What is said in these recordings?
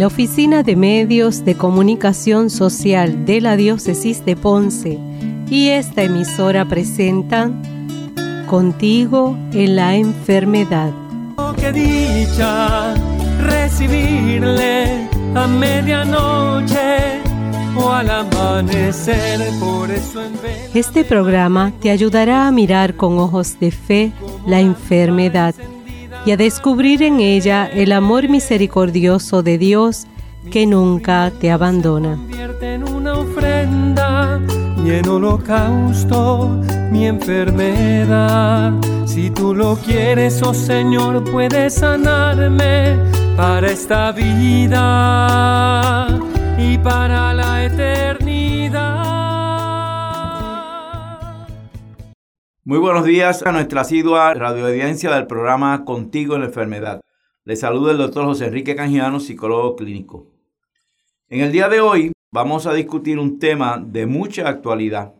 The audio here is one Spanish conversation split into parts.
La Oficina de Medios de Comunicación Social de la Diócesis de Ponce y esta emisora presentan Contigo en la enfermedad. Oh, qué dicha recibirle a medianoche o al amanecer, por eso en vez Este programa te ayudará a mirar con ojos de fe la enfermedad y a descubrir en ella el amor misericordioso de Dios que nunca te abandona. en una ofrenda y en holocausto mi enfermedad. Si tú lo quieres, oh Señor, puedes sanarme para esta vida y para la eternidad. Muy buenos días a nuestra asidua radioaudiencia del programa Contigo en la Enfermedad. Les saluda el doctor José Enrique Canjiano, psicólogo clínico. En el día de hoy vamos a discutir un tema de mucha actualidad,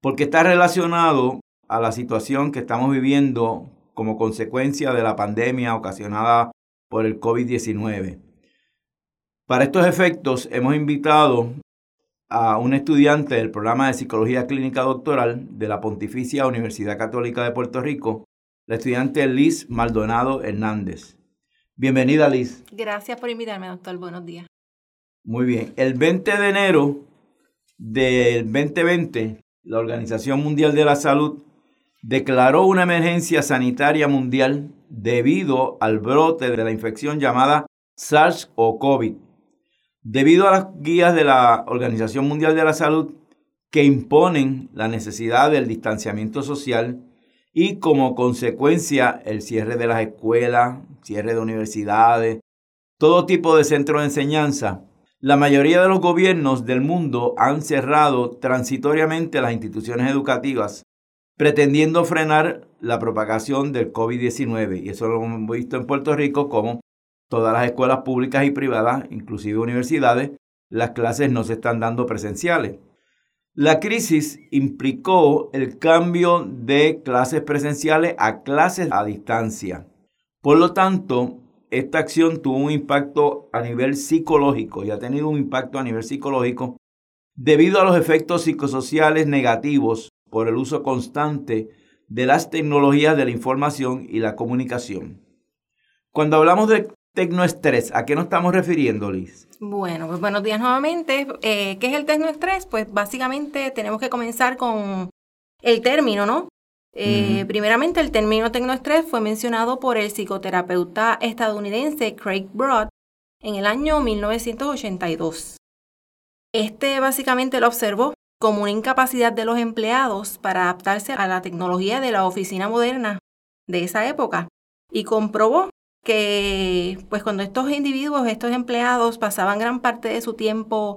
porque está relacionado a la situación que estamos viviendo como consecuencia de la pandemia ocasionada por el COVID-19. Para estos efectos hemos invitado a un estudiante del programa de Psicología Clínica Doctoral de la Pontificia Universidad Católica de Puerto Rico, la estudiante Liz Maldonado Hernández. Bienvenida Liz. Gracias por invitarme, doctor. Buenos días. Muy bien. El 20 de enero del 2020, la Organización Mundial de la Salud declaró una emergencia sanitaria mundial debido al brote de la infección llamada SARS o COVID. Debido a las guías de la Organización Mundial de la Salud que imponen la necesidad del distanciamiento social y como consecuencia el cierre de las escuelas, cierre de universidades, todo tipo de centros de enseñanza, la mayoría de los gobiernos del mundo han cerrado transitoriamente las instituciones educativas, pretendiendo frenar la propagación del COVID-19. Y eso lo hemos visto en Puerto Rico como todas las escuelas públicas y privadas, inclusive universidades, las clases no se están dando presenciales. La crisis implicó el cambio de clases presenciales a clases a distancia. Por lo tanto, esta acción tuvo un impacto a nivel psicológico y ha tenido un impacto a nivel psicológico debido a los efectos psicosociales negativos por el uso constante de las tecnologías de la información y la comunicación. Cuando hablamos de tecnoestrés, ¿a qué nos estamos refiriendo, Liz? Bueno, pues buenos días nuevamente. Eh, ¿Qué es el tecnoestrés? Pues básicamente tenemos que comenzar con el término, ¿no? Eh. Primeramente, el término tecnoestrés fue mencionado por el psicoterapeuta estadounidense Craig Broad en el año 1982. Este básicamente lo observó como una incapacidad de los empleados para adaptarse a la tecnología de la oficina moderna de esa época y comprobó que pues cuando estos individuos, estos empleados pasaban gran parte de su tiempo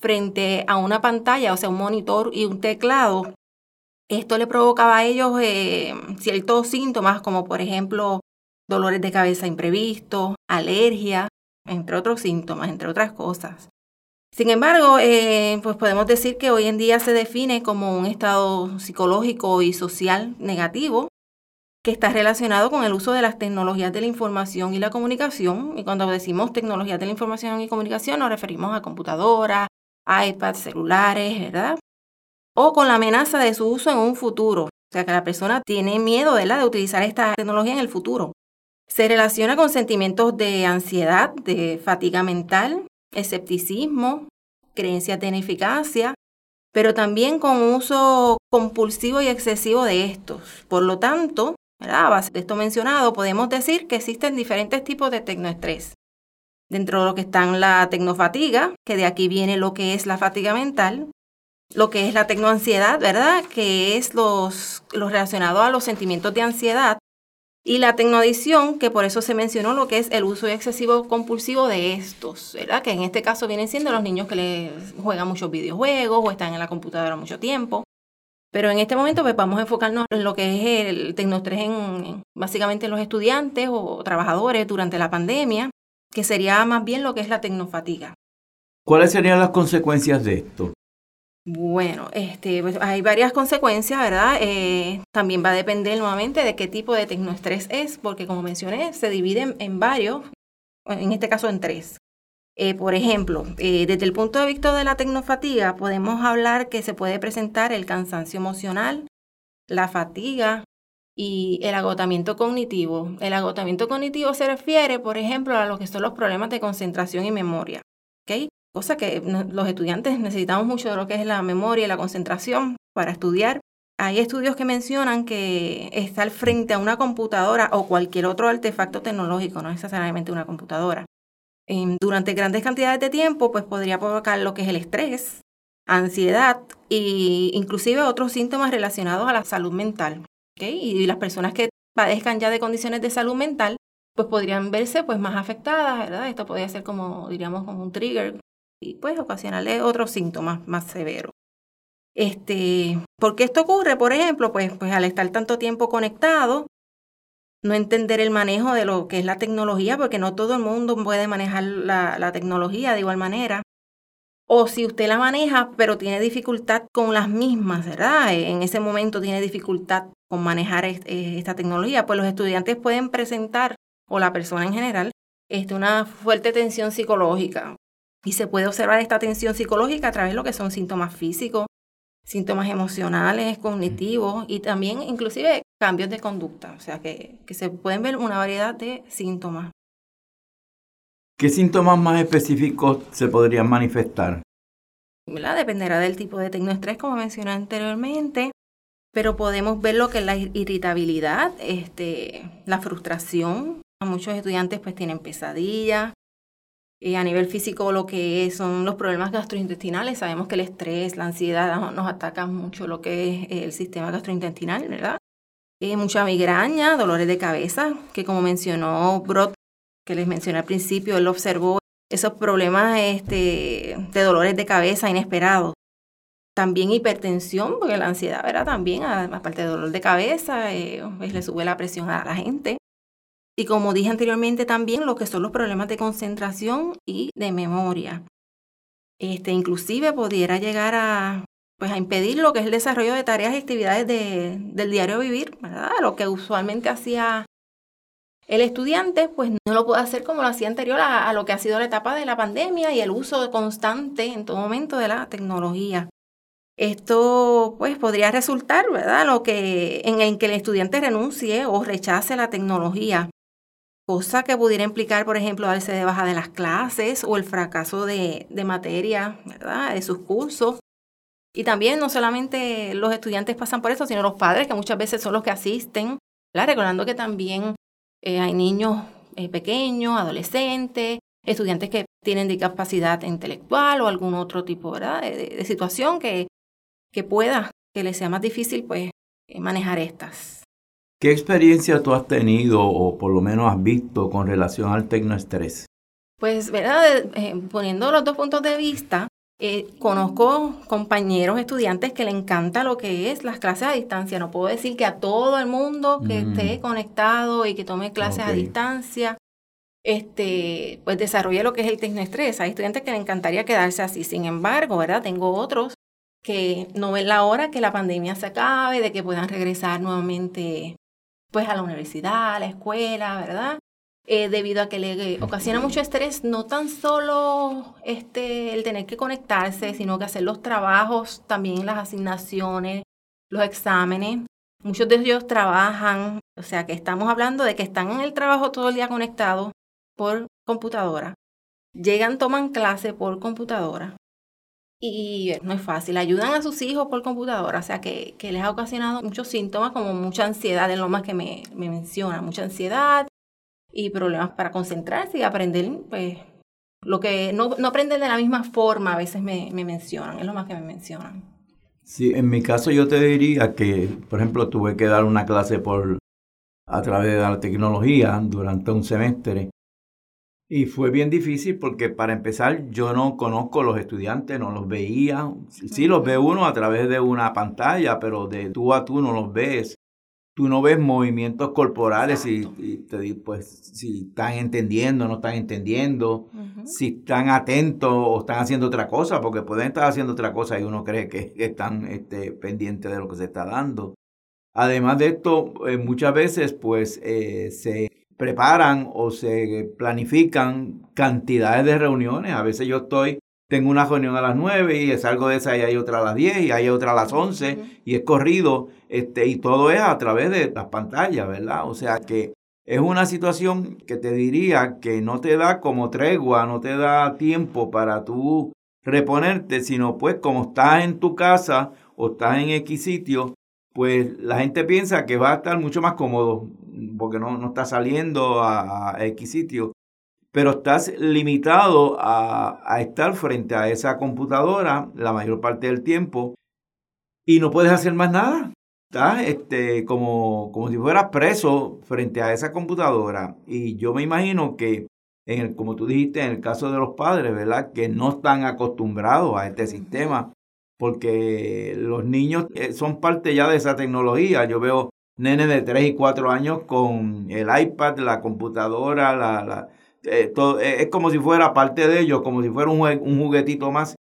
frente a una pantalla, o sea, un monitor y un teclado, esto le provocaba a ellos eh, ciertos síntomas como por ejemplo dolores de cabeza imprevistos, alergia, entre otros síntomas, entre otras cosas. Sin embargo, eh, pues podemos decir que hoy en día se define como un estado psicológico y social negativo que está relacionado con el uso de las tecnologías de la información y la comunicación. Y cuando decimos tecnologías de la información y comunicación nos referimos a computadoras, iPads, celulares, ¿verdad? O con la amenaza de su uso en un futuro. O sea, que la persona tiene miedo ¿verdad? de utilizar esta tecnología en el futuro. Se relaciona con sentimientos de ansiedad, de fatiga mental, escepticismo, creencias de ineficacia, pero también con uso compulsivo y excesivo de estos. Por lo tanto, a base de esto mencionado, podemos decir que existen diferentes tipos de tecnoestrés. Dentro de lo que están la tecnofatiga, que de aquí viene lo que es la fatiga mental, lo que es la tecnoansiedad, ¿verdad? Que es los, lo relacionado a los sentimientos de ansiedad. Y la tecnoadicción, que por eso se mencionó lo que es el uso excesivo compulsivo de estos, ¿verdad? Que en este caso vienen siendo los niños que les juegan muchos videojuegos o están en la computadora mucho tiempo. Pero en este momento pues vamos a enfocarnos en lo que es el tecnoestrés en, en básicamente en los estudiantes o trabajadores durante la pandemia, que sería más bien lo que es la tecnofatiga. ¿Cuáles serían las consecuencias de esto? Bueno, este, pues hay varias consecuencias, ¿verdad? Eh, también va a depender nuevamente de qué tipo de tecnoestrés es, porque como mencioné, se divide en, en varios, en este caso en tres. Eh, por ejemplo, eh, desde el punto de vista de la tecnofatiga, podemos hablar que se puede presentar el cansancio emocional, la fatiga y el agotamiento cognitivo. El agotamiento cognitivo se refiere, por ejemplo, a lo que son los problemas de concentración y memoria. ¿okay? Cosa que los estudiantes necesitamos mucho de lo que es la memoria y la concentración para estudiar. Hay estudios que mencionan que estar frente a una computadora o cualquier otro artefacto tecnológico, no necesariamente una computadora, durante grandes cantidades de tiempo, pues podría provocar lo que es el estrés, ansiedad e inclusive otros síntomas relacionados a la salud mental. Y las personas que padezcan ya de condiciones de salud mental, pues podrían verse pues más afectadas, ¿verdad? Esto podría ser como, diríamos, como un trigger y pues ocasionarle otros síntomas más severos. Este, ¿Por qué esto ocurre? Por ejemplo, pues, pues al estar tanto tiempo conectado, no entender el manejo de lo que es la tecnología, porque no todo el mundo puede manejar la, tecnología de igual manera. O si usted la maneja, pero tiene dificultad con las mismas, ¿verdad? En ese momento tiene dificultad con manejar eh, esta tecnología, pues los estudiantes pueden presentar, o la persona en general, este, una fuerte tensión psicológica. Y se puede observar esta tensión psicológica a través de lo que son síntomas físicos, síntomas emocionales, cognitivos y también inclusive cambios de conducta, o sea que, se pueden ver una variedad de síntomas. ¿Qué síntomas más específicos se podrían manifestar? Dependerá del tipo de tecnoestrés, como mencioné anteriormente, pero podemos ver lo que es la irritabilidad, este, la frustración. Muchos estudiantes pues tienen pesadillas, eh, a nivel físico lo que son los problemas gastrointestinales. Sabemos que el estrés, la ansiedad nos atacan mucho lo que es el sistema gastrointestinal, ¿verdad? Eh, mucha migraña, dolores de cabeza, que como mencionó Brot, que les mencioné al principio, él observó esos problemas este, de dolores de cabeza inesperados. También hipertensión, porque la ansiedad, ¿verdad? También, aparte de dolor de cabeza, eh, pues le sube la presión a la gente. Y como dije anteriormente también, lo que son los problemas de concentración y de memoria. Este, inclusive pudiera llegar a, pues, a impedir lo que es el desarrollo de tareas y actividades de, del diario vivir, ¿verdad? Lo que usualmente hacía el estudiante, pues no lo puede hacer como lo hacía anterior a, a, lo que ha sido la etapa de la pandemia y el uso constante en todo momento de la tecnología. Esto pues podría resultar, ¿verdad? Lo que en el que el estudiante renuncie o rechace la tecnología cosa que pudiera implicar, por ejemplo, darse de baja de las clases o el fracaso de, de materia, ¿verdad? De sus cursos. Y también no solamente los estudiantes pasan por eso, sino los padres, que muchas veces son los que asisten, ¿verdad? Recordando que también eh, hay niños eh, pequeños, adolescentes, estudiantes que tienen discapacidad intelectual o algún otro tipo ¿verdad? De, situación que, que pueda, que les sea más difícil pues eh, manejar estas. ¿Qué experiencia tú has tenido o por lo menos has visto con relación al tecnoestrés? Pues, ¿verdad? Eh, poniendo los dos puntos de vista, eh, conozco compañeros, estudiantes que le encanta lo que es las clases a distancia. No puedo decir que a todo el mundo que mm. esté conectado y que tome clases a distancia, este, pues desarrolle lo que es el tecnoestrés. Hay estudiantes que le encantaría quedarse así. Sin embargo, ¿verdad? Tengo otros que no ven la hora que la pandemia se acabe, de que puedan regresar nuevamente pues a la universidad, a la escuela, ¿verdad? Eh, debido a que le ocasiona mucho estrés, no tan solo este, el tener que conectarse, sino que hacer los trabajos, también las asignaciones, los exámenes. Muchos de ellos trabajan, o sea que estamos hablando de que están en el trabajo todo el día conectados por computadora. Llegan, toman clase por computadora y no es fácil. Ayudan a sus hijos por computadora, o sea que, les ha ocasionado muchos síntomas como mucha ansiedad, en lo más que me menciona, mucha ansiedad y problemas para concentrarse y aprender, pues lo que no, no aprenden de la misma forma, a veces me, me mencionan, es lo más que me mencionan. Sí, en mi caso yo te diría que, por ejemplo, tuve que dar una clase por a través de la tecnología durante un semestre y fue bien difícil porque para empezar yo no conozco a los estudiantes, no los veía. Sí los ve uno a través de una pantalla, pero de tú a tú no los ves. Tú no ves movimientos corporales y, te pues si están entendiendo o no están entendiendo, si están atentos o están haciendo otra cosa, porque pueden estar haciendo otra cosa y uno cree que están este, pendientes de lo que se está dando. Además de esto, eh, muchas veces pues eh, se preparan o se planifican cantidades de reuniones. A veces yo estoy, tengo una reunión a las 9 y salgo de esa y hay otra a las 10 y hay otra a las 11 y es corrido este, y todo es a través de las pantallas, ¿verdad? O sea que es una situación que te diría que no te da como tregua, no te da tiempo para tú reponerte, sino pues como estás en tu casa o estás en X sitio, pues la gente piensa que va a estar mucho más cómodo porque no, no está saliendo a, X sitio, pero estás limitado a, a estar frente a esa computadora la mayor parte del tiempo y no puedes hacer más nada. Estás este, como, como si fueras preso frente a esa computadora. Y yo me imagino que, en el, como tú dijiste, en el caso de los padres, ¿verdad? Que no están acostumbrados a este sistema, porque los niños eh, son parte ya de esa tecnología. Yo veo nenes de 3 y 4 años con el iPad, la computadora, la, la eh, eh, es como si fuera parte de ellos, como si fuera un, un juguetito más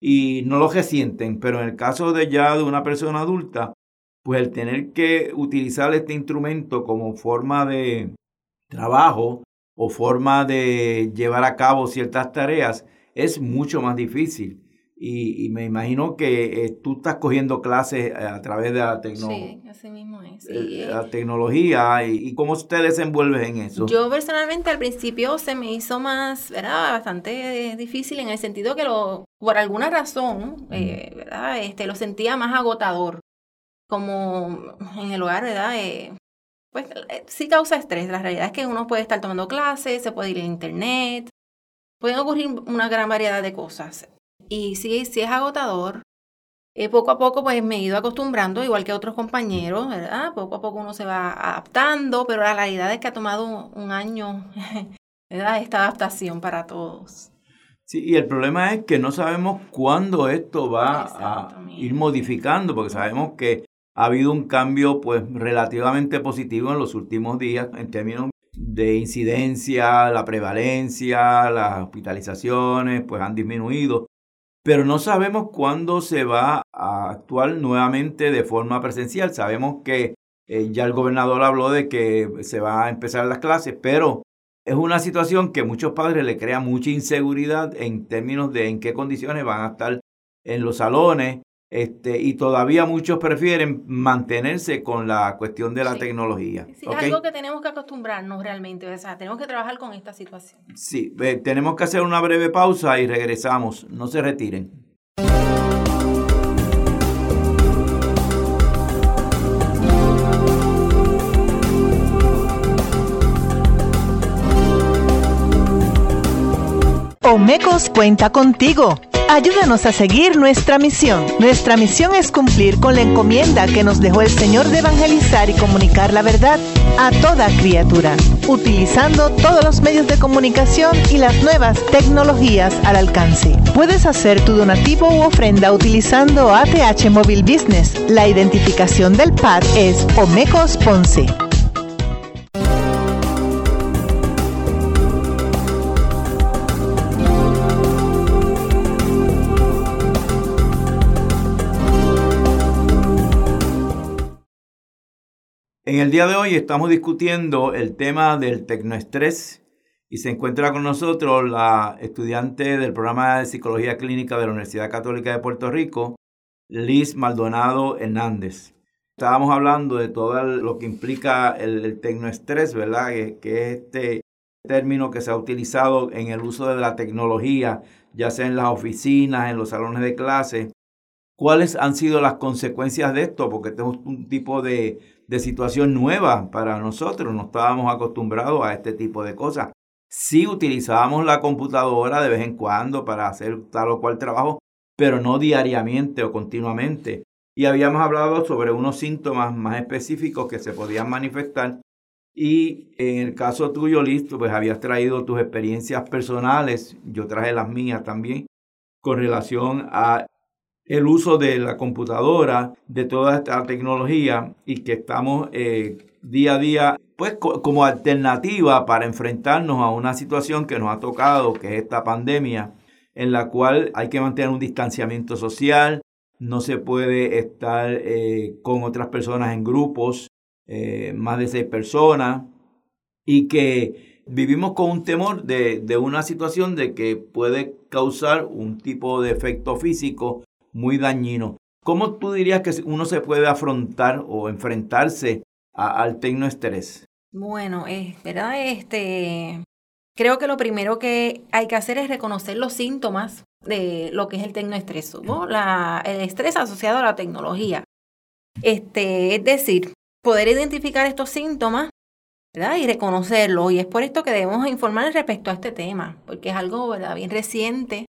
y no lo resienten, pero en el caso de ya de una persona adulta, pues el tener que utilizar este instrumento como forma de trabajo o forma de llevar a cabo ciertas tareas es mucho más difícil. Y, me imagino que eh, tú estás cogiendo clases eh, a través de la tecnología. Sí, así mismo es. Eh, la tecnología y, cómo usted desenvuelve en eso. Yo personalmente al principio se me hizo más, ¿verdad? Bastante difícil en el sentido que lo, por alguna razón, ¿verdad? Este, lo sentía más agotador. Como en el hogar, ¿verdad? pues sí causa estrés. La realidad es que uno puede estar tomando clases, se puede ir a internet, pueden ocurrir una gran variedad de cosas. Y sí, sí es agotador. Eh, poco a poco pues me he ido acostumbrando, igual que otros compañeros, ¿verdad? Poco a poco uno se va adaptando, pero la realidad es que ha tomado un año, ¿verdad? Esta adaptación para todos. Sí, y el problema es que no sabemos cuándo esto va a ir modificando, porque sabemos que ha habido un cambio pues relativamente positivo en los últimos días en términos de incidencia, la prevalencia, las hospitalizaciones pues han disminuido pero no sabemos cuándo se va a actuar nuevamente de forma presencial. Sabemos que eh, ya el gobernador habló de que se va a empezar las clases, pero es una situación que muchos padres le crea mucha inseguridad en términos de en qué condiciones van a estar en los salones, este, y todavía muchos prefieren mantenerse con la cuestión de la tecnología. Sí, es algo que tenemos que acostumbrarnos realmente, o sea, tenemos que trabajar con esta situación. Sí, tenemos que hacer una breve pausa y regresamos, no se retiren. Omecos cuenta contigo Ayúdanos a seguir nuestra misión. Nuestra misión es cumplir con la encomienda que nos dejó el Señor de evangelizar y comunicar la verdad a toda criatura, utilizando todos los medios de comunicación y las nuevas tecnologías al alcance. Puedes hacer tu donativo u ofrenda utilizando ATH Móvil Business. La identificación del PAD es Omecos Ponce. En el día de hoy estamos discutiendo el tema del tecnoestrés y se encuentra con nosotros la estudiante del programa de psicología clínica de la Universidad Católica de Puerto Rico, Liz Maldonado Hernández. Estábamos hablando de todo lo que implica el, tecnoestrés, ¿verdad? Que, es este término que se ha utilizado en el uso de la tecnología, ya sea en las oficinas, en los salones de clase. ¿Cuáles han sido las consecuencias de esto? Porque tenemos un tipo de de situación nueva para nosotros, no estábamos acostumbrados a este tipo de cosas. Sí utilizábamos la computadora de vez en cuando para hacer tal o cual trabajo, pero no diariamente o continuamente. Y habíamos hablado sobre unos síntomas más específicos que se podían manifestar. Y en el caso tuyo, listo, pues habías traído tus experiencias personales, yo traje las mías también, con relación a el uso de la computadora, de toda esta tecnología y que estamos eh, día a día, pues como alternativa para enfrentarnos a una situación que nos ha tocado, que es esta pandemia, en la cual hay que mantener un distanciamiento social, no se puede estar eh, con otras personas en grupos, eh, más de seis personas, y que vivimos con un temor de, de una situación de que puede causar un tipo de efecto físico muy dañino. ¿Cómo tú dirías que uno se puede afrontar o enfrentarse al tecnoestrés? Bueno, es verdad, este, creo que lo primero que hay que hacer es reconocer los síntomas de lo que es el tecnoestrés, ¿no? La, el estrés asociado a la tecnología. Este, es decir, poder identificar estos síntomas ¿verdad? y reconocerlos. Y es por esto que debemos informar respecto a este tema, porque es algo ¿verdad? bien reciente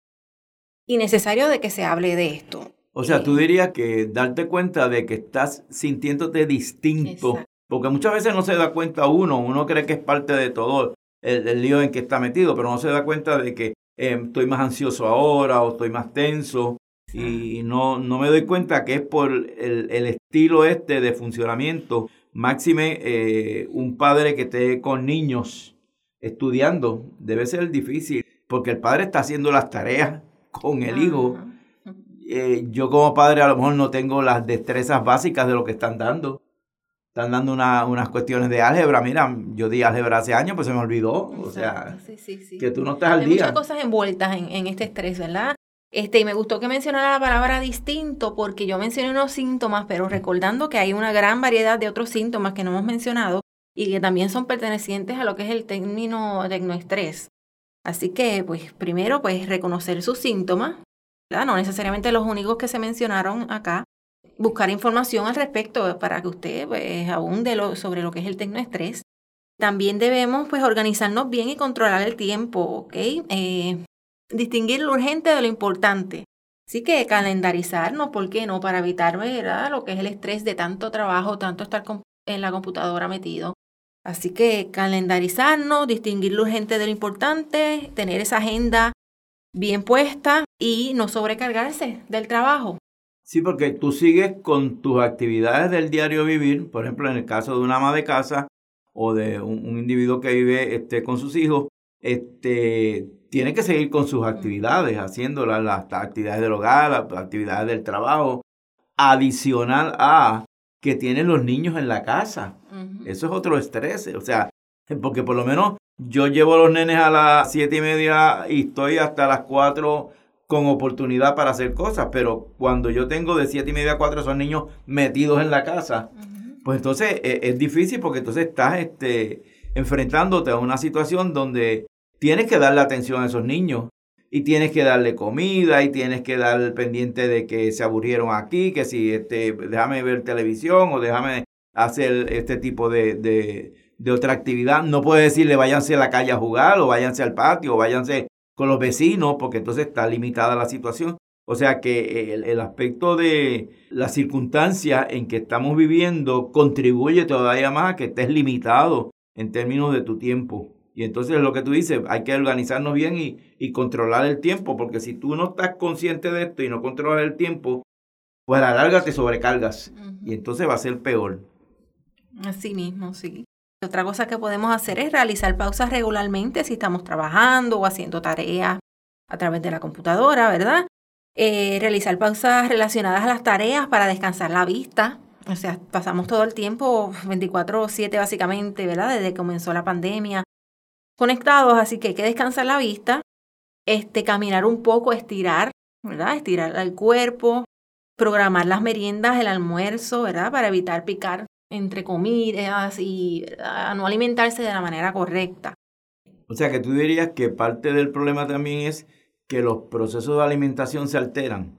y necesario de que se hable de esto. O sea, tú dirías que darte cuenta de que estás sintiéndote distinto, porque muchas veces no se da cuenta uno, uno cree que es parte de todo el, lío en que está metido, pero no se da cuenta de que eh, estoy más ansioso ahora o estoy más tenso y no, no me doy cuenta que es por el, el estilo este de funcionamiento. Máxime, eh, un padre que esté con niños estudiando debe ser difícil porque el padre está haciendo las tareas con el hijo. Eh, yo como padre a lo mejor no tengo las destrezas básicas de lo que están dando. Están dando una, unas cuestiones de álgebra. Mira, yo di álgebra hace años, pues se me olvidó. O sea, que tú no estás al Hay día. muchas cosas envueltas en, en este estrés, ¿verdad? Este, y me gustó que mencionara la palabra distinto porque yo mencioné unos síntomas, pero recordando que hay una gran variedad de otros síntomas que no hemos mencionado y que también son pertenecientes a lo que es el término tecnoestrés. Así que, pues, primero, pues, reconocer sus síntomas. No necesariamente los únicos que se mencionaron acá. Buscar información al respecto para que usted, pues, abunde lo, sobre lo que es el tecnoestrés. También debemos, pues, organizarnos bien y controlar el tiempo, ¿ok? Eh, distinguir lo urgente de lo importante. Así que calendarizarnos, ¿por qué no? Para evitar lo que es el estrés de tanto trabajo, tanto estar en la computadora metido. Así que calendarizarnos, distinguir lo urgente de lo importante, tener esa agenda bien puesta y no sobrecargarse del trabajo. Sí, porque tú sigues con tus actividades del diario vivir, por ejemplo, en el caso de una ama de casa o de un, individuo que vive este, con sus hijos, este, tiene que seguir con sus actividades, haciendo las, las actividades del hogar, las actividades del trabajo, adicional a que tienen los niños en la casa. Eso es otro estrés, o sea, porque por lo menos yo llevo a los nenes a las siete y media y estoy hasta las cuatro con oportunidad para hacer cosas, pero cuando yo tengo de siete y media a cuatro esos niños metidos en la casa, pues entonces es, es, difícil porque entonces estás este, enfrentándote a una situación donde tienes que darle atención a esos niños y tienes que darle comida y tienes que dar pendiente de que se aburrieron aquí, que si este, déjame ver televisión o déjame hacer este tipo de, de, de otra actividad. No puedes decirle váyanse a la calle a jugar o váyanse al patio o váyanse con los vecinos porque entonces está limitada la situación. O sea que el, el aspecto de la circunstancia en que estamos viviendo contribuye todavía más a que estés limitado en términos de tu tiempo. Y entonces lo que tú dices, hay que organizarnos bien y, y, controlar el tiempo, porque si tú no estás consciente de esto y no controlas el tiempo, pues a la larga te sobrecargas uh -huh. y entonces va a ser peor. Así mismo, sí. Otra cosa que podemos hacer es realizar pausas regularmente si estamos trabajando o haciendo tareas a través de la computadora, ¿verdad? Eh, realizar pausas relacionadas a las tareas para descansar la vista. O sea, pasamos todo el tiempo 24/7 básicamente, ¿verdad? Desde que comenzó la pandemia conectados, así que hay que descansar la vista, este, caminar un poco, estirar, ¿verdad? Estirar el cuerpo, programar las meriendas, el almuerzo, ¿verdad? Para evitar picar entre comidas y ¿verdad? no alimentarse de la manera correcta. O sea que tú dirías que parte del problema también es que los procesos de alimentación se alteran.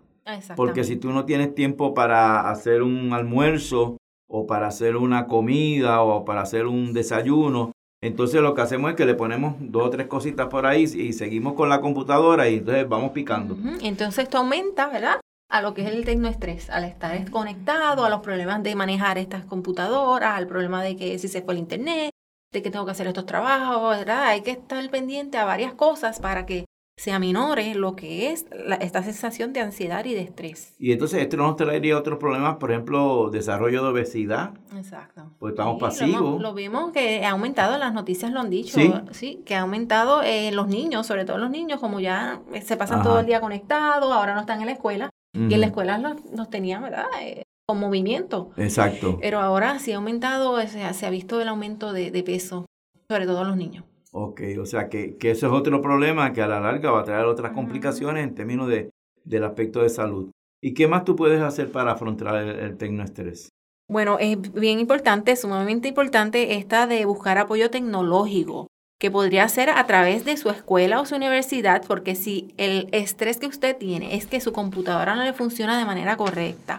Porque si tú no tienes tiempo para hacer un almuerzo o para hacer una comida o para hacer un desayuno, entonces lo que hacemos es que le ponemos dos o tres cositas por ahí y seguimos con la computadora y entonces vamos picando. Uh -huh. Entonces esto aumenta, ¿verdad? A lo que es el tecnoestrés, al estar desconectado, a los problemas de manejar estas computadoras, al problema de que si se fue el internet, de que tengo que hacer estos trabajos, ¿verdad? Hay que estar pendiente a varias cosas para que se aminore lo que es la, esta sensación de ansiedad y de estrés. Y entonces esto nos traería otros problemas, por ejemplo, desarrollo de obesidad. Exacto. Pues estamos sí, pasivos. Lo, hemos, lo, vimos que ha aumentado, las noticias lo han dicho, sí, ¿sí? que ha aumentado en los niños, sobre todo los niños, como ya se pasan Ajá. todo el día conectados, ahora no están en la escuela, uh -huh. y en la escuela los, los tenían, ¿verdad? Eh, con movimiento. Exacto. Pero ahora sí ha aumentado, se ha, se ha visto el aumento de, de peso sobre todo los niños. Ok, o sea que, que eso es otro problema que a la larga va a traer otras complicaciones en términos de, del aspecto de salud. ¿Y qué más tú puedes hacer para afrontar el, el tecnoestrés? Bueno, es bien importante, sumamente importante esta de buscar apoyo tecnológico, que podría ser a través de su escuela o su universidad, porque si el estrés que usted tiene es que su computadora no le funciona de manera correcta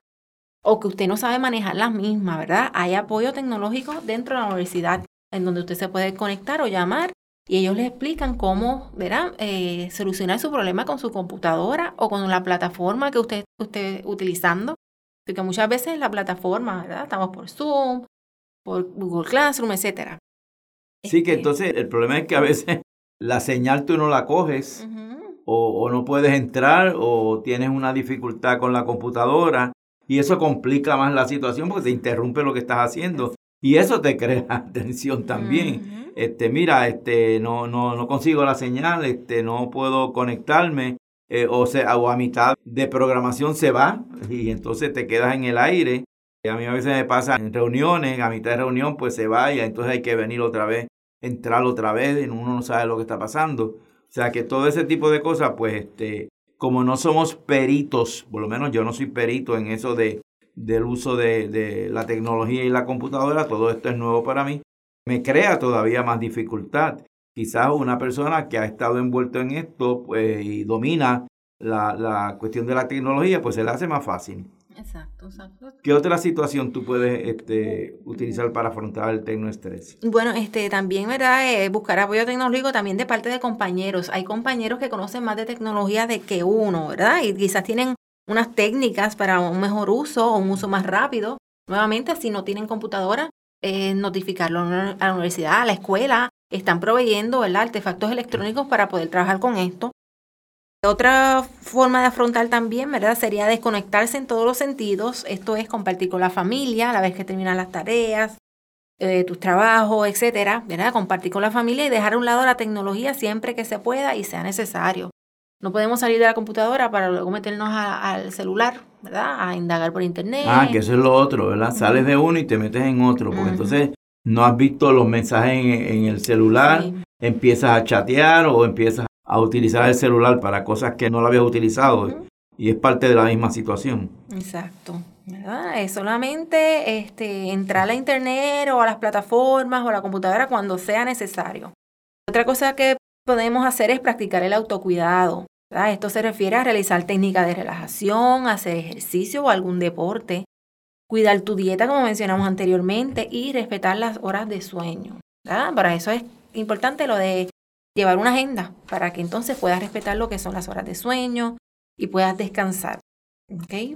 o que usted no sabe manejar la misma, ¿verdad? Hay apoyo tecnológico dentro de la universidad en donde usted se puede conectar o llamar y ellos le explican cómo, ¿verdad? Eh, solucionar su problema con su computadora o con la plataforma que usted esté utilizando. Porque muchas veces la plataforma, ¿verdad? Estamos por Zoom, por Google Classroom, etcétera. Sí, que Este, entonces el problema es que a veces la señal tú no la coges o, o no puedes entrar o tienes una dificultad con la computadora y eso complica más la situación porque te interrumpe lo que estás haciendo y eso te crea tensión también. Este, mira, este, no, no, no consigo la señal, este, no puedo conectarme eh, o, sea, o a mitad de programación se va y entonces te quedas en el aire. Y a mí a veces me pasa en reuniones, a mitad de reunión pues se va y entonces hay que venir otra vez, entrar otra vez, y uno no sabe lo que está pasando. O sea que todo ese tipo de cosas, pues, este, como no somos peritos, por lo menos yo no soy perito en eso de, del uso de, de la tecnología y la computadora, todo esto es nuevo para mí, me crea todavía más dificultad. Quizás una persona que ha estado envuelto en esto pues, y domina la, la cuestión de la tecnología, pues se le hace más fácil. Exacto, exacto. ¿Qué otra situación tú puedes este, utilizar para afrontar el tecnoestrés? Bueno, este también, ¿verdad? Eh, buscar apoyo tecnológico también de parte de compañeros. Hay compañeros que conocen más de tecnología de que uno, ¿verdad? Y quizás tienen unas técnicas para un mejor uso o un uso más rápido. Nuevamente, si no tienen computadora, eh, notificarlo a la universidad, a la escuela. Están proveyendo, ¿verdad? Artefactos electrónicos para poder trabajar con esto. Otra forma de afrontar también, ¿verdad? Sería desconectarse en todos los sentidos. Esto es compartir con la familia a la vez que terminan las tareas, eh, tus trabajos, etcétera, ¿verdad? Compartir con la familia y dejar a un lado la tecnología siempre que se pueda y sea necesario. No podemos salir de la computadora para luego meternos a- al celular, ¿verdad? A indagar por internet. Ah, que eso es lo otro, ¿verdad? Sales de uno y te metes en otro, porque entonces no has visto los mensajes en, en el celular, Sí. empiezas a chatear o empiezas a utilizar el celular para cosas que no lo habías utilizado y es parte de la misma situación. Exacto. ¿verdad? Es solamente este, entrar a internet o a las plataformas o a la computadora cuando sea necesario. Otra cosa que podemos hacer es practicar el autocuidado. ¿Verdad? Esto se refiere a realizar técnicas de relajación, hacer ejercicio o algún deporte, cuidar tu dieta como mencionamos anteriormente y respetar las horas de sueño. ¿verdad? Para eso es importante lo de llevar una agenda para que entonces puedas respetar lo que son las horas de sueño y puedas descansar. ¿ok?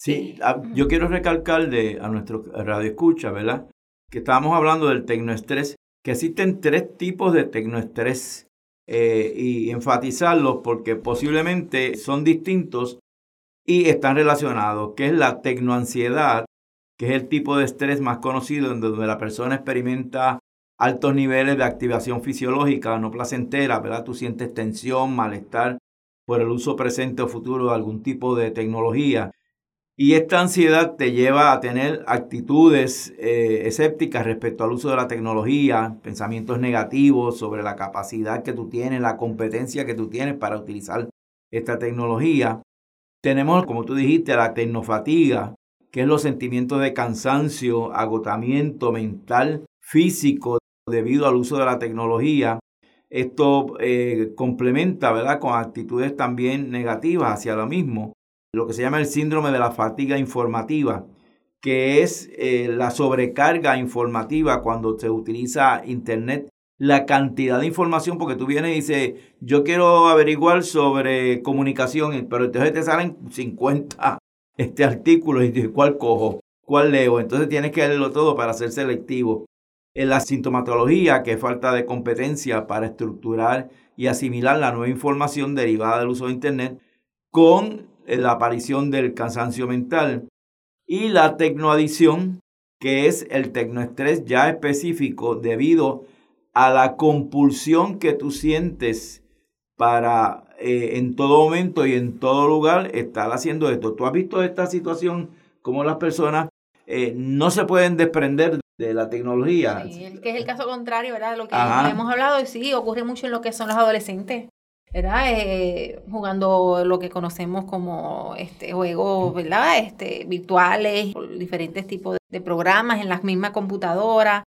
Sí, a- yo quiero recalcar de, a nuestro radio escucha, ¿verdad? Que estábamos hablando del tecnoestrés, que existen tres tipos de tecnoestrés eh, y enfatizarlos porque posiblemente son distintos y están relacionados, que es la tecnoansiedad, que es el tipo de estrés más conocido en donde la persona experimenta altos niveles de activación fisiológica no placentera, ¿verdad? Tú sientes tensión, malestar por el uso presente o futuro de algún tipo de tecnología. Y esta ansiedad te lleva a tener actitudes eh, escépticas respecto al uso de la tecnología, pensamientos negativos sobre la capacidad que tú tienes, la competencia que tú tienes para utilizar esta tecnología. Tenemos, como tú dijiste, la tecnofatiga, que es los sentimientos de cansancio, agotamiento mental, físico, debido al uso de la tecnología. Esto eh, complementa, ¿verdad?, con actitudes también negativas hacia lo mismo lo que se llama el síndrome de la fatiga informativa, que es eh, la sobrecarga informativa cuando se utiliza Internet, la cantidad de información, porque tú vienes y dices, yo quiero averiguar sobre comunicación, pero entonces te salen 50 este, artículos y dices, ¿cuál cojo? ¿Cuál leo? Entonces tienes que leerlo todo para ser selectivo. En la sintomatología, que es falta de competencia para estructurar y asimilar la nueva información derivada del uso de Internet, con la aparición del cansancio mental y la tecnoadicción, que es el tecnoestrés ya específico debido a la compulsión que tú sientes para eh, en todo momento y en todo lugar estar haciendo esto. ¿Tú has visto esta situación como las personas eh, no se pueden desprender de la tecnología. Sí, que es el caso contrario, ¿verdad? De lo que hemos hablado y sí, ocurre mucho en lo que son los adolescentes. ¿Verdad? Eh, jugando lo que conocemos como este juegos, ¿verdad? Este, virtuales, diferentes tipos de programas en las mismas computadoras.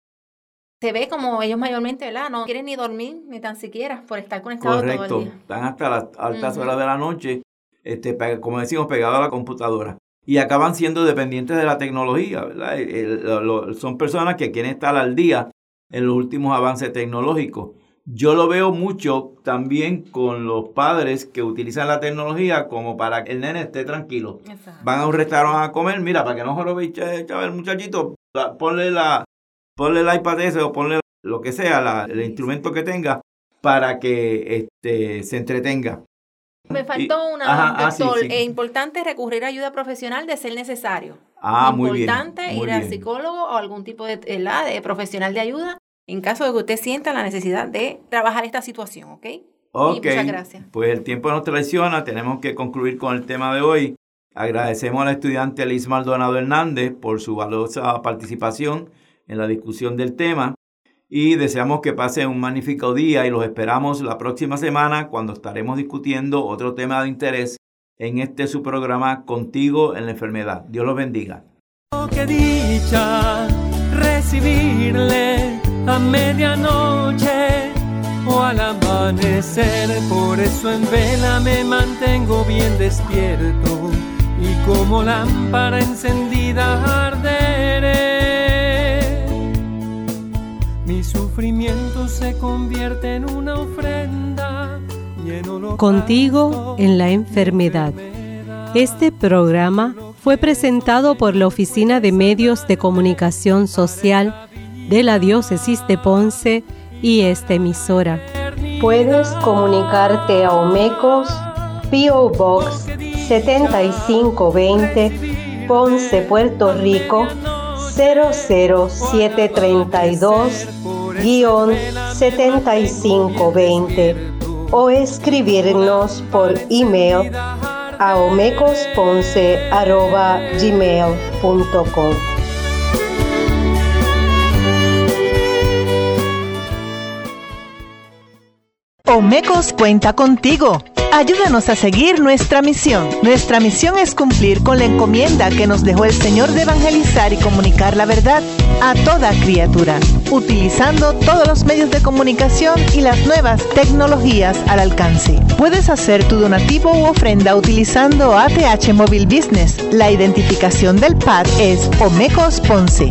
Se ve como ellos mayormente, ¿verdad? No quieren ni dormir, ni tan siquiera, por estar conectados todo el día. Están hasta las altas horas de la noche, este, como decimos, pegados a la computadora. Y acaban siendo dependientes de la tecnología, ¿verdad? son personas que quieren estar al día en los últimos avances tecnológicos. Yo lo veo mucho también con los padres que utilizan la tecnología como para que el nene esté tranquilo. Van a un restaurante a comer, mira, para que no jorobe el muchachito, ponle, la, ponle el iPad ese o ponle lo que sea, el instrumento que tenga, para que este, se entretenga. Me faltó una, ah, doctor. Es importante recurrir a ayuda profesional de ser necesario. Ah, muy bien. Importante ir al psicólogo o algún tipo de, de profesional de ayuda en caso de que usted sienta la necesidad de trabajar esta situación, ¿ok? Ok. muchas gracias. Pues el tiempo nos traiciona, tenemos que concluir con el tema de hoy. Agradecemos al estudiante Liz Maldonado Hernández por su valiosa participación en la discusión del tema y deseamos que pase un magnífico día y los esperamos la próxima semana cuando estaremos discutiendo otro tema de interés en este su programa Contigo en la enfermedad. Dios los bendiga. qué dicha recibirle a medianoche o al amanecer. Por eso en vela me mantengo bien despierto y como lámpara encendida arderé. Mi sufrimiento se convierte en una ofrenda. Contigo en la enfermedad. Este programa fue presentado por la Oficina de Medios de Comunicación Social de la Diócesis de Ponce y esta emisora. Puedes comunicarte a Omecos, PO Box 7520, Ponce, Puerto Rico 00732-7520 o escribirnos por email a omecosponce.gmail.com Omecos cuenta contigo. Ayúdanos a seguir nuestra misión. Nuestra misión es cumplir con la encomienda que nos dejó el Señor de evangelizar y comunicar la verdad a toda criatura, utilizando todos los medios de comunicación y las nuevas tecnologías al alcance. Puedes hacer tu donativo u ofrenda utilizando ATH Mobile Business. La identificación del PAD es Omecos Ponce.